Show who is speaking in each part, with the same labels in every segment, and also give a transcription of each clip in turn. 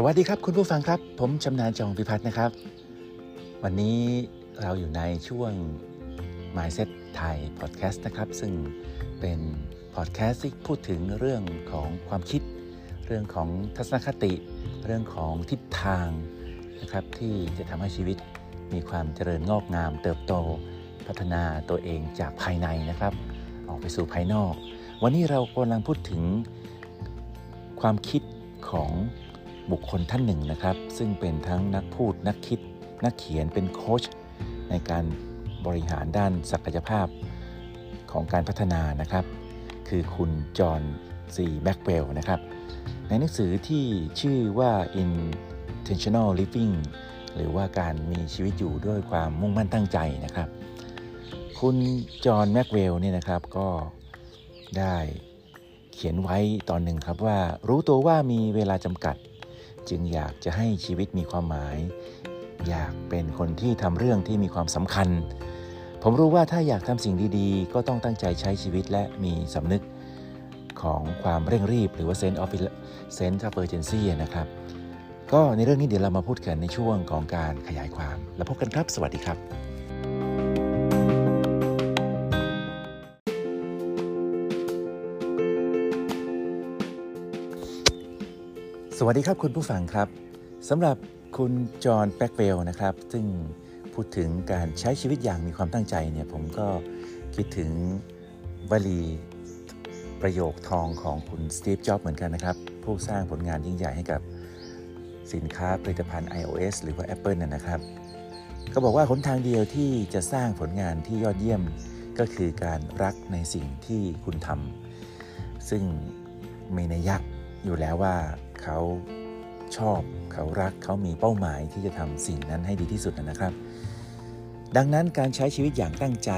Speaker 1: สวัสดีครับคุณผู้ฟังครับ ผมชำนาญจองพิพัฒน์นะครับ วันนี้เราอยู่ในช่วง Mindset ไทยพอดแคสต์นะครับ ซึ่งเป็นพอดแคสต์ที่พูดถึงเรื่องของความคิด เรื่องของทัศนคติ เรื่องของทิศทางนะครับที่จะทำให้ชีวิตมีความเจริญงอกงาม เติบโตพัฒนาตัวเองจากภายในนะครับ ออกไปสู่ภายนอก วันนี้เรากำลังพูดถึงความคิดของ บุคคลท่านหนึ่งนะครับ ซึ่งเป็นทั้งนักพูดนักคิด นักเขียนเป็นโค้ชในการบริหารด้านศักยภาพของการพัฒนานะครับ คือคุณจอห์นซีแม็กซ์เวลล์นะครับ ในหนังสือที่ชื่อว่า intentional living หรือว่าการมีชีวิตอยู่ด้วยความมุ่งมั่นตั้งใจนะครับ คุณจอห์นแม็กเวลเนี่ยนะครับก็ได้เขียนไว้ตอนหนึ่งครับว่ารู้ตัวว่ามีเวลาจำกัด จึงอยากจะให้ชีวิตมีความหมาย อยากเป็นคนที่ทำเรื่องที่มีความสำคัญ ผมรู้ว่าถ้าอยากทำสิ่งดีๆ ก็ต้องตั้งใจใช้ชีวิตและมีสำนึกของความเร่งรีบ หรือว่า sense of sense of urgency นะครับ ก็ในเรื่องนี้เดี๋ยวเรามาพูดกันในช่วงของการขยายความ แล้วพบกันครับ สวัสดีครับ สวัสดีครับคุณผู้ฟังครับสำหรับคุณจอห์นแบ็กเวลนะครับ ซึ่งพูดถึงการใช้ชีวิตอย่างมีความตั้งใจเนี่ยผมก็คิดถึงวลีประโยคทองของคุณสตีฟจ็อบเหมือนกันนะครับ ผู้สร้างผลงานยิ่งใหญ่ให้กับสินค้าผลิตภัณฑ์ iOS หรือว่า Apple น่ะนะครับ ก็บอกว่าหนทางเดียวที่จะสร้างผลงานที่ยอดเยี่ยมก็คือการรักในสิ่งที่คุณทำซึ่งมีนัยยะอยู่แล้วว่า เขาชอบเขารักเขามีเป้าหมายที่จะทำสิ่งนั้นให้ดีที่สุดนะครับ ดังนั้นการใช้ชีวิตอย่างตั้งใจ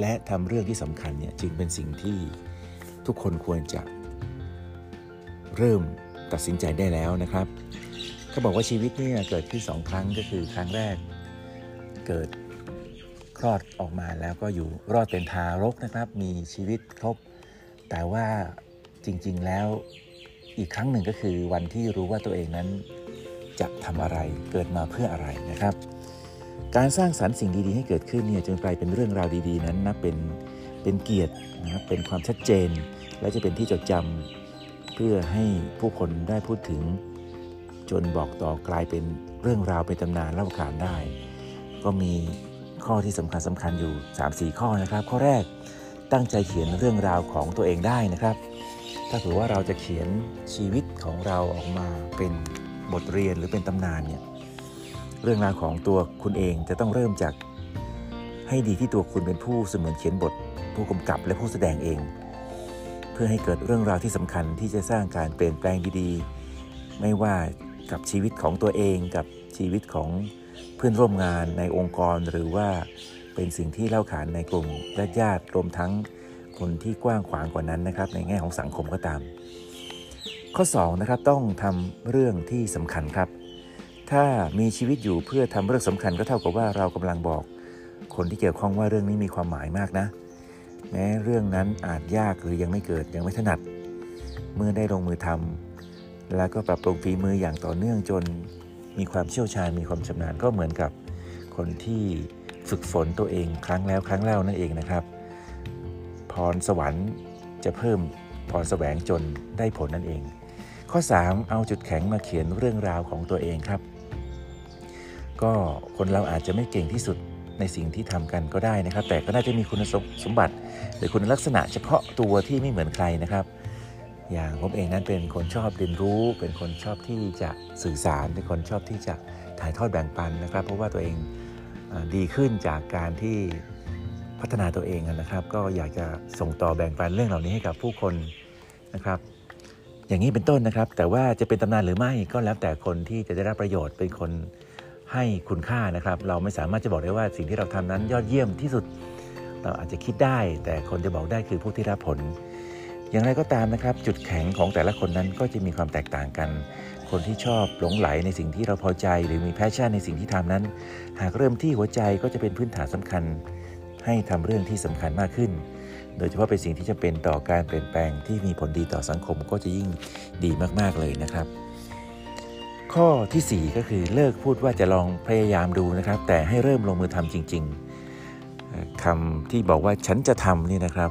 Speaker 1: และทำเรื่องที่สำคัญเนี่ยจึงเป็นสิ่งที่ทุกคนควรจะ เริ่มตัดสินใจได้แล้วนะครับเขาบอกว่าชีวิตเนี่ยเกิดขึ้นสองครั้งก็คือครั้งแรก เกิดคลอดออกมาแล้วก็อยู่รอดเป็นทารกนะครับ มีชีวิตครบ แต่ว่าจริง ๆ แล้ว อีกครั้งหนึ่งก็คือวันที่รู้ว่าตัวเองนั้นจะทำอะไรเกิดมาเพื่ออะไรนะครับ การสร้างสรรค์สิ่งดีๆ ให้เกิดขึ้นเนี่ยจนกลายเป็นเรื่องราวดีๆ นั้นนับเป็นเป็นเกียรตินะครับเป็นความชัดเจน และจะเป็นที่จดจำเพื่อให้ผู้คนได้พูดถึง จนบอกต่อกลายเป็นเรื่องราวเป็นตำนานเล่าขานได้ ก็มีข้อที่สำคัญสำคัญอยู่ 3-4 ข้อนะครับ ข้อแรกตั้งใจเขียนเรื่องราวของตัวเองได้นะครับ ถ้าถือว่าเราจะเขียนชีวิตของเราออกมาเป็นบทเรียนหรือเป็นตำนานเนี่ยเรื่องราวของตัวคุณเองจะต้องเริ่มจากให้ดีที่ตัวคุณเป็นผู้เสมือนเขียนบท ผู้กำกับและผู้แสดงเอง เพื่อให้เกิดเรื่องราวที่สำคัญที่จะสร้างการเปลี่ยนแปลงดีๆ ไม่ว่ากับชีวิตของตัวเองกับชีวิตของเพื่อนร่วมงานในองค์กรหรือว่าเป็นสิ่งที่เล่าขานในกลุ่มญาติญาติรวมทั้ง คนที่กว้างขวางกว่านั้นนะครับ ในแง่ของสังคมก็ตาม ข้อ2นะครับต้องทำเรื่องที่สำคัญครับ ถ้ามีชีวิตอยู่เพื่อทำเรื่องสำคัญก็เท่ากับว่าเรากำลังบอก คนที่เกี่ยวข้องว่าเรื่องนี้มีความหมายมากนะ แม้เรื่องนั้นอาจยากหรือยังไม่เกิดยังไม่ถนัด เมื่อได้ลงมือทำแล้วก็ปรับปรุงฝีมืออย่างต่อเนื่องจน มีความเชี่ยวชาญมีความชำนาญก็เหมือนกับคนที่ฝึกฝนตัวเองครั้งแล้วครั้งเล่านั่นเองนะครับ รสวรรค์ จะเพิ่มพรแสวงจนได้ผลนั่นเอง ข้อ 3 เอาจุดแข็งมาเขียนเรื่องราวของตัวเองครับ ก็คนเราอาจจะไม่เก่งที่สุดในสิ่งที่ทำกันก็ได้นะครับ แต่ก็น่าจะมีคุณสมบัติ หรือคุณลักษณะเฉพาะตัวที่ไม่เหมือนใครนะครับ อย่างผมเองนั้นเป็นคนชอบเรียนรู้ เป็นคนชอบที่จะสื่อสาร เป็นคนชอบที่จะถ่ายทอดแบ่งปันนะครับ เพราะว่าตัวเองดีขึ้นจากการที่ พัฒนาตัวเองนะครับ ก็อยากจะส่งต่อแบ่งปันเรื่องเหล่านี้ให้กับผู้คนนะครับ อย่างนี้เป็นต้นนะครับ แต่ว่าจะเป็นตำนานหรือไม่ก็แล้วแต่คนที่จะได้รับประโยชน์เป็นคนให้คุณค่านะครับ เราไม่สามารถจะบอกได้ว่าสิ่งที่เราทำนั้นยอดเยี่ยมที่สุด เราอาจจะคิดได้ แต่คนจะบอกได้คือผู้ที่รับผล อย่างไรก็ตามนะครับ จุดแข็งของแต่ละคนนั้นก็จะมีความแตกต่างกัน คนที่ชอบหลงไหลในสิ่งที่เราพอใจ หรือมีแพชชั่นในสิ่งที่ทำนั้น หากเริ่มที่หัวใจก็จะเป็นพื้นฐานสำคัญ ให้ทำเรื่องที่สำคัญมากขึ้น โดยเฉพาะเป็นสิ่งที่จะเป็นต่อการเปลี่ยนแปลงที่มีผลดีต่อสังคมก็จะยิ่งดีมากๆเลยนะครับ ข้อทีสี่4 ก็คือเลิกพูดว่าจะลองพยายามดูนะครับ แต่ให้เริ่มลงมือทำจริง ๆคำที่บอกว่าฉันจะทำนี่นะครับ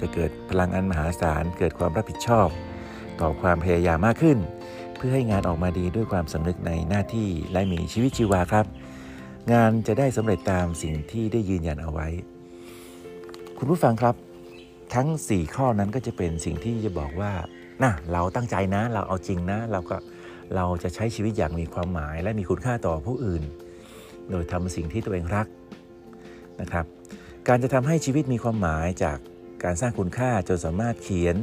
Speaker 1: จะเกิดพลังอันมหาศาลเกิดความรับผิดชอบ ต่อความพยายามมากขึ้น เพื่อให้งานออกมาดีด้วยความสำนึกในหน้าที่และมีชีวิตชีวาครับ งานจะได้สำเร็จตามสิ่งที่ได้ยืนยันเอาไว้ คุณผู้ฟังครับ ทั้ง 4 ข้อนั้นก็จะเป็นสิ่งที่จะบอกว่านะเราตั้งใจนะ เราเอาจริงนะ เราก็เราจะใช้ชีวิตอย่างมีความหมาย และมีคุณค่าต่อผู้อื่น โดยทำสิ่งที่ตัวเองรักนะครับ การจะทำให้ชีวิตมีความหมายจากการสร้างคุณค่าจนสามารถเขียน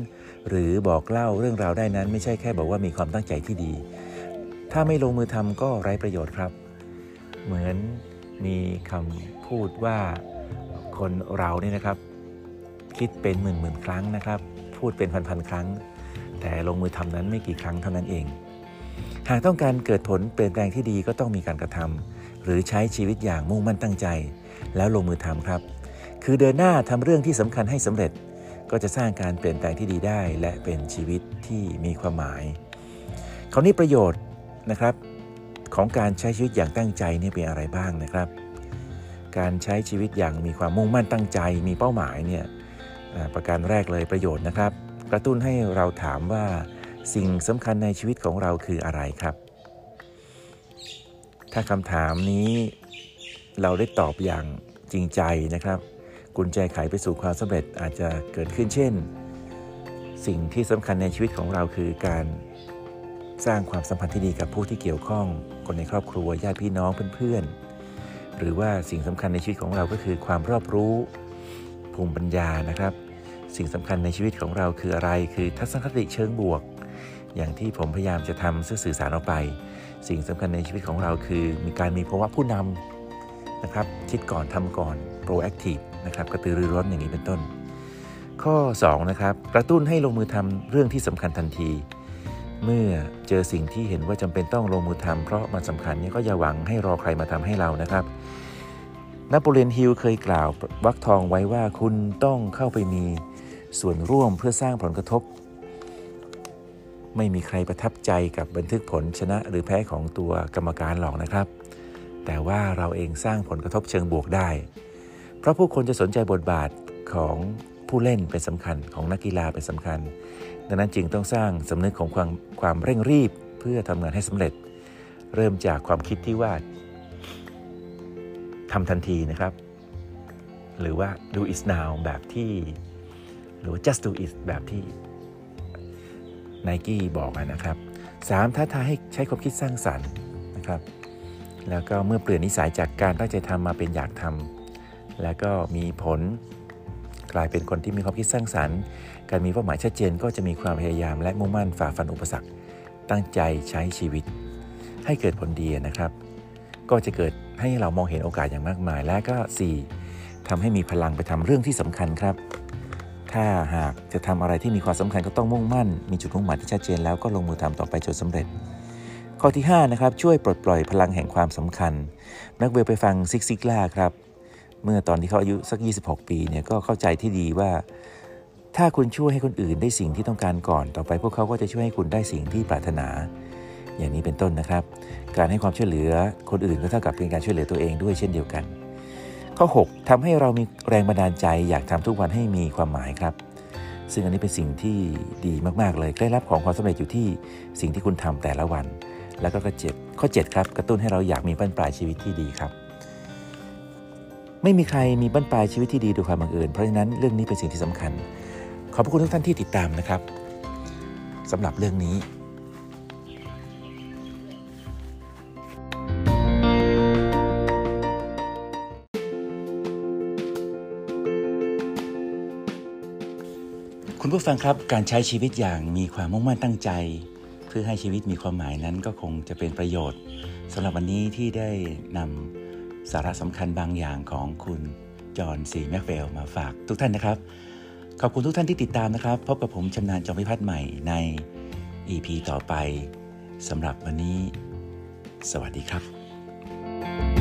Speaker 1: หรือบอกเล่าเรื่องราวได้นั้น ไม่ใช่แค่บอกว่ามีความตั้งใจที่ดี ถ้าไม่ลงมือทำก็ไร้ประโยชน์ครับ เหมือนมีคำพูดว่าคนเราเนี่ยนะครับ คิดเป็นหมื่นหมื่นครั้งนะครับ พูดเป็นพันพันครั้ง แต่ลงมือทำนั้นไม่กี่ครั้งเท่านั้นเอง หากต้องการเกิดผลเปลี่ยนแปลงที่ดีก็ต้องมีการกระทำหรือใช้ชีวิตอย่างมุ่งมั่นตั้งใจ แล้วลงมือทำครับ คือเดินหน้าทำเรื่องที่สำคัญให้สำเร็จ ก็จะสร้างการเปลี่ยนแปลงที่ดีได้ และเป็นชีวิตที่มีความหมายคราวนี้ประโยชน์นะครับ ของการใช้ชีวิตอย่างตั้งใจนี่เป็นอะไรบ้างนะครับ การใช้ชีวิตอย่างมีความมุ่งมั่นตั้งใจ มีเป้าหมายเนี่ยประการแรกเลยประโยชน์นะครับ กระตุ้นให้เราถามว่าสิ่งสำคัญในชีวิตของเราคืออะไรครับ ถ้าคำถามนี้เราได้ตอบอย่างจริงใจนะครับ กุญแจไขไปสู่ความสำเร็จอาจจะเกิดขึ้นเช่น สิ่งที่สำคัญในชีวิตของเราคือการ สร้างความสัมพันธ์ที่ดีกับผู้ที่เกี่ยวข้อง คนในครอบครัวญาติพี่น้องเพื่อนๆ หรือว่าสิ่งสำคัญในชีวิตของเราก็คือความรอบรู้ภูมิปัญญานะครับ สิ่งสำคัญในชีวิตของเราคืออะไร คือทัศนคติเชิงบวก อย่างที่ผมพยายามจะทำสื่อสารออกไป สิ่งสำคัญในชีวิตของเราคือ มีการมีภาวะผู้นำนะครับคิดก่อนทำก่อน proactive นะครับกระตือรือร้นอย่างนี้เป็นต้น ข้อ 2 นะครับ กระตุ้นให้ลงมือทำเรื่องที่สำคัญทันที เมื่อเจอสิ่งที่เห็นว่าจำเป็นต้องลงมือทำเพราะมันสำคัญนี่ก็อย่าหวังให้รอใครมาทำให้เรานะครับ นโปเลียนฮิลเคยกล่าววักทองไว้ว่าคุณต้องเข้าไปมีส่วนร่วมเพื่อสร้างผลกระทบ ไม่มีใครประทับใจกับบันทึกผลชนะหรือแพ้ของตัวกรรมการหรอกนะครับ แต่ว่าเราเองสร้างผลกระทบเชิงบวกได้ เพราะผู้คนจะสนใจบทบาทของ ผู้เล่นเป็นสำคัญของนักกีฬาเป็นสำคัญ ดังนั้นจึงต้องสร้างสำนึกของความความเร่งรีบเพื่อทำงานให้สำเร็จ เริ่มจากความคิดที่ว่าทำทันทีนะครับ หรือว่า do it now แบบที่ หรือ just do it แบบที่ Nike บอกนะครับ 3. ท้าทายให้ใช้ความคิดสร้างสรรค์นะครับ แล้วก็เมื่อเปลี่ยนนิสัยจากการตั้งใจทำมาเป็นอยากทำแล้วก็มีผล กลายเป็นคนที่มีความคิดสร้างสรรค์ การมีเป้าหมายชัดเจนก็จะมีความพยายามและมุ่งมั่นฝ่าฟันอุปสรรค ตั้งใจใช้ชีวิต ให้เกิดผลดีนะครับ ก็จะเกิดให้เรามองเห็นโอกาสอย่างมากมาย และก็ 4. ทำให้มีพลังไปทำเรื่องที่สำคัญครับ ถ้าหากจะทำอะไรที่มีความสำคัญก็ต้องมุ่งมั่น มีจุดมุ่งหมายที่ชัดเจนแล้วก็ลงมือทำต่อไปจนสำเร็จ ข้อที่5นะครับช่วยปลดปล่อยพลังแห่งความสำคัญแม็กเวลไปฟังซิกซิกล่าครับ เมื่อตอนที่เขาอายุสัก 26 ปีเนี่ยก็เข้าใจที่ดีว่า ถ้าคุณช่วยให้คนอื่นได้สิ่งที่ต้องการก่อน ต่อไปพวกเขาก็จะช่วยให้คุณได้สิ่งที่ปรารถนา อย่างนี้เป็นต้นนะครับ การให้ความช่วยเหลือคนอื่นก็เท่ากับเป็นการช่วยเหลือตัวเองด้วยเช่นเดียวกัน ข้อ 6ทำให้เรามีแรงบันดาลใจ อยากทำทุกวันให้มีความหมายครับ ซึ่งอันนี้เป็นสิ่งที่ดีมากๆเลยเคล็ดลับของความสำเร็จอยู่ที่สิ่งที่คุณทำแต่ละวัน แล้วก็ข้อเจ็ดข้อ 7 ครับ กระตุ้นให้เราอยากมีบั้นปลายชีวิตที่ดีครับ ไม่มีใครมีบั้นปลายชีวิตที่ดีโดยความบังเอิญเพราะฉะนั้นเรื่องนี้เป็นสิ่งที่สำคัญ ขอบพระคุณทุกท่านที่ติดตามนะครับสำหรับเรื่องนี้คุณผู้ฟังครับการใช้ชีวิตอย่างมีความมุ่งมั่นตั้งใจ เพื่อให้ชีวิตมีความหมายนั้นก็คงจะเป็นประโยชน์สำหรับวันนี้ที่ได้นำ สาระสำคัญบางอย่างของคุณจอห์นซีแม็กเฟลมาฝากทุกท่านนะครับ ขอบคุณทุกท่านที่ติดตามนะครับ พบกับผมชำนาญจอมพิพัฒน์ใหม่ใน EP ต่อไปสำหรับวันนี้ สวัสดีครับ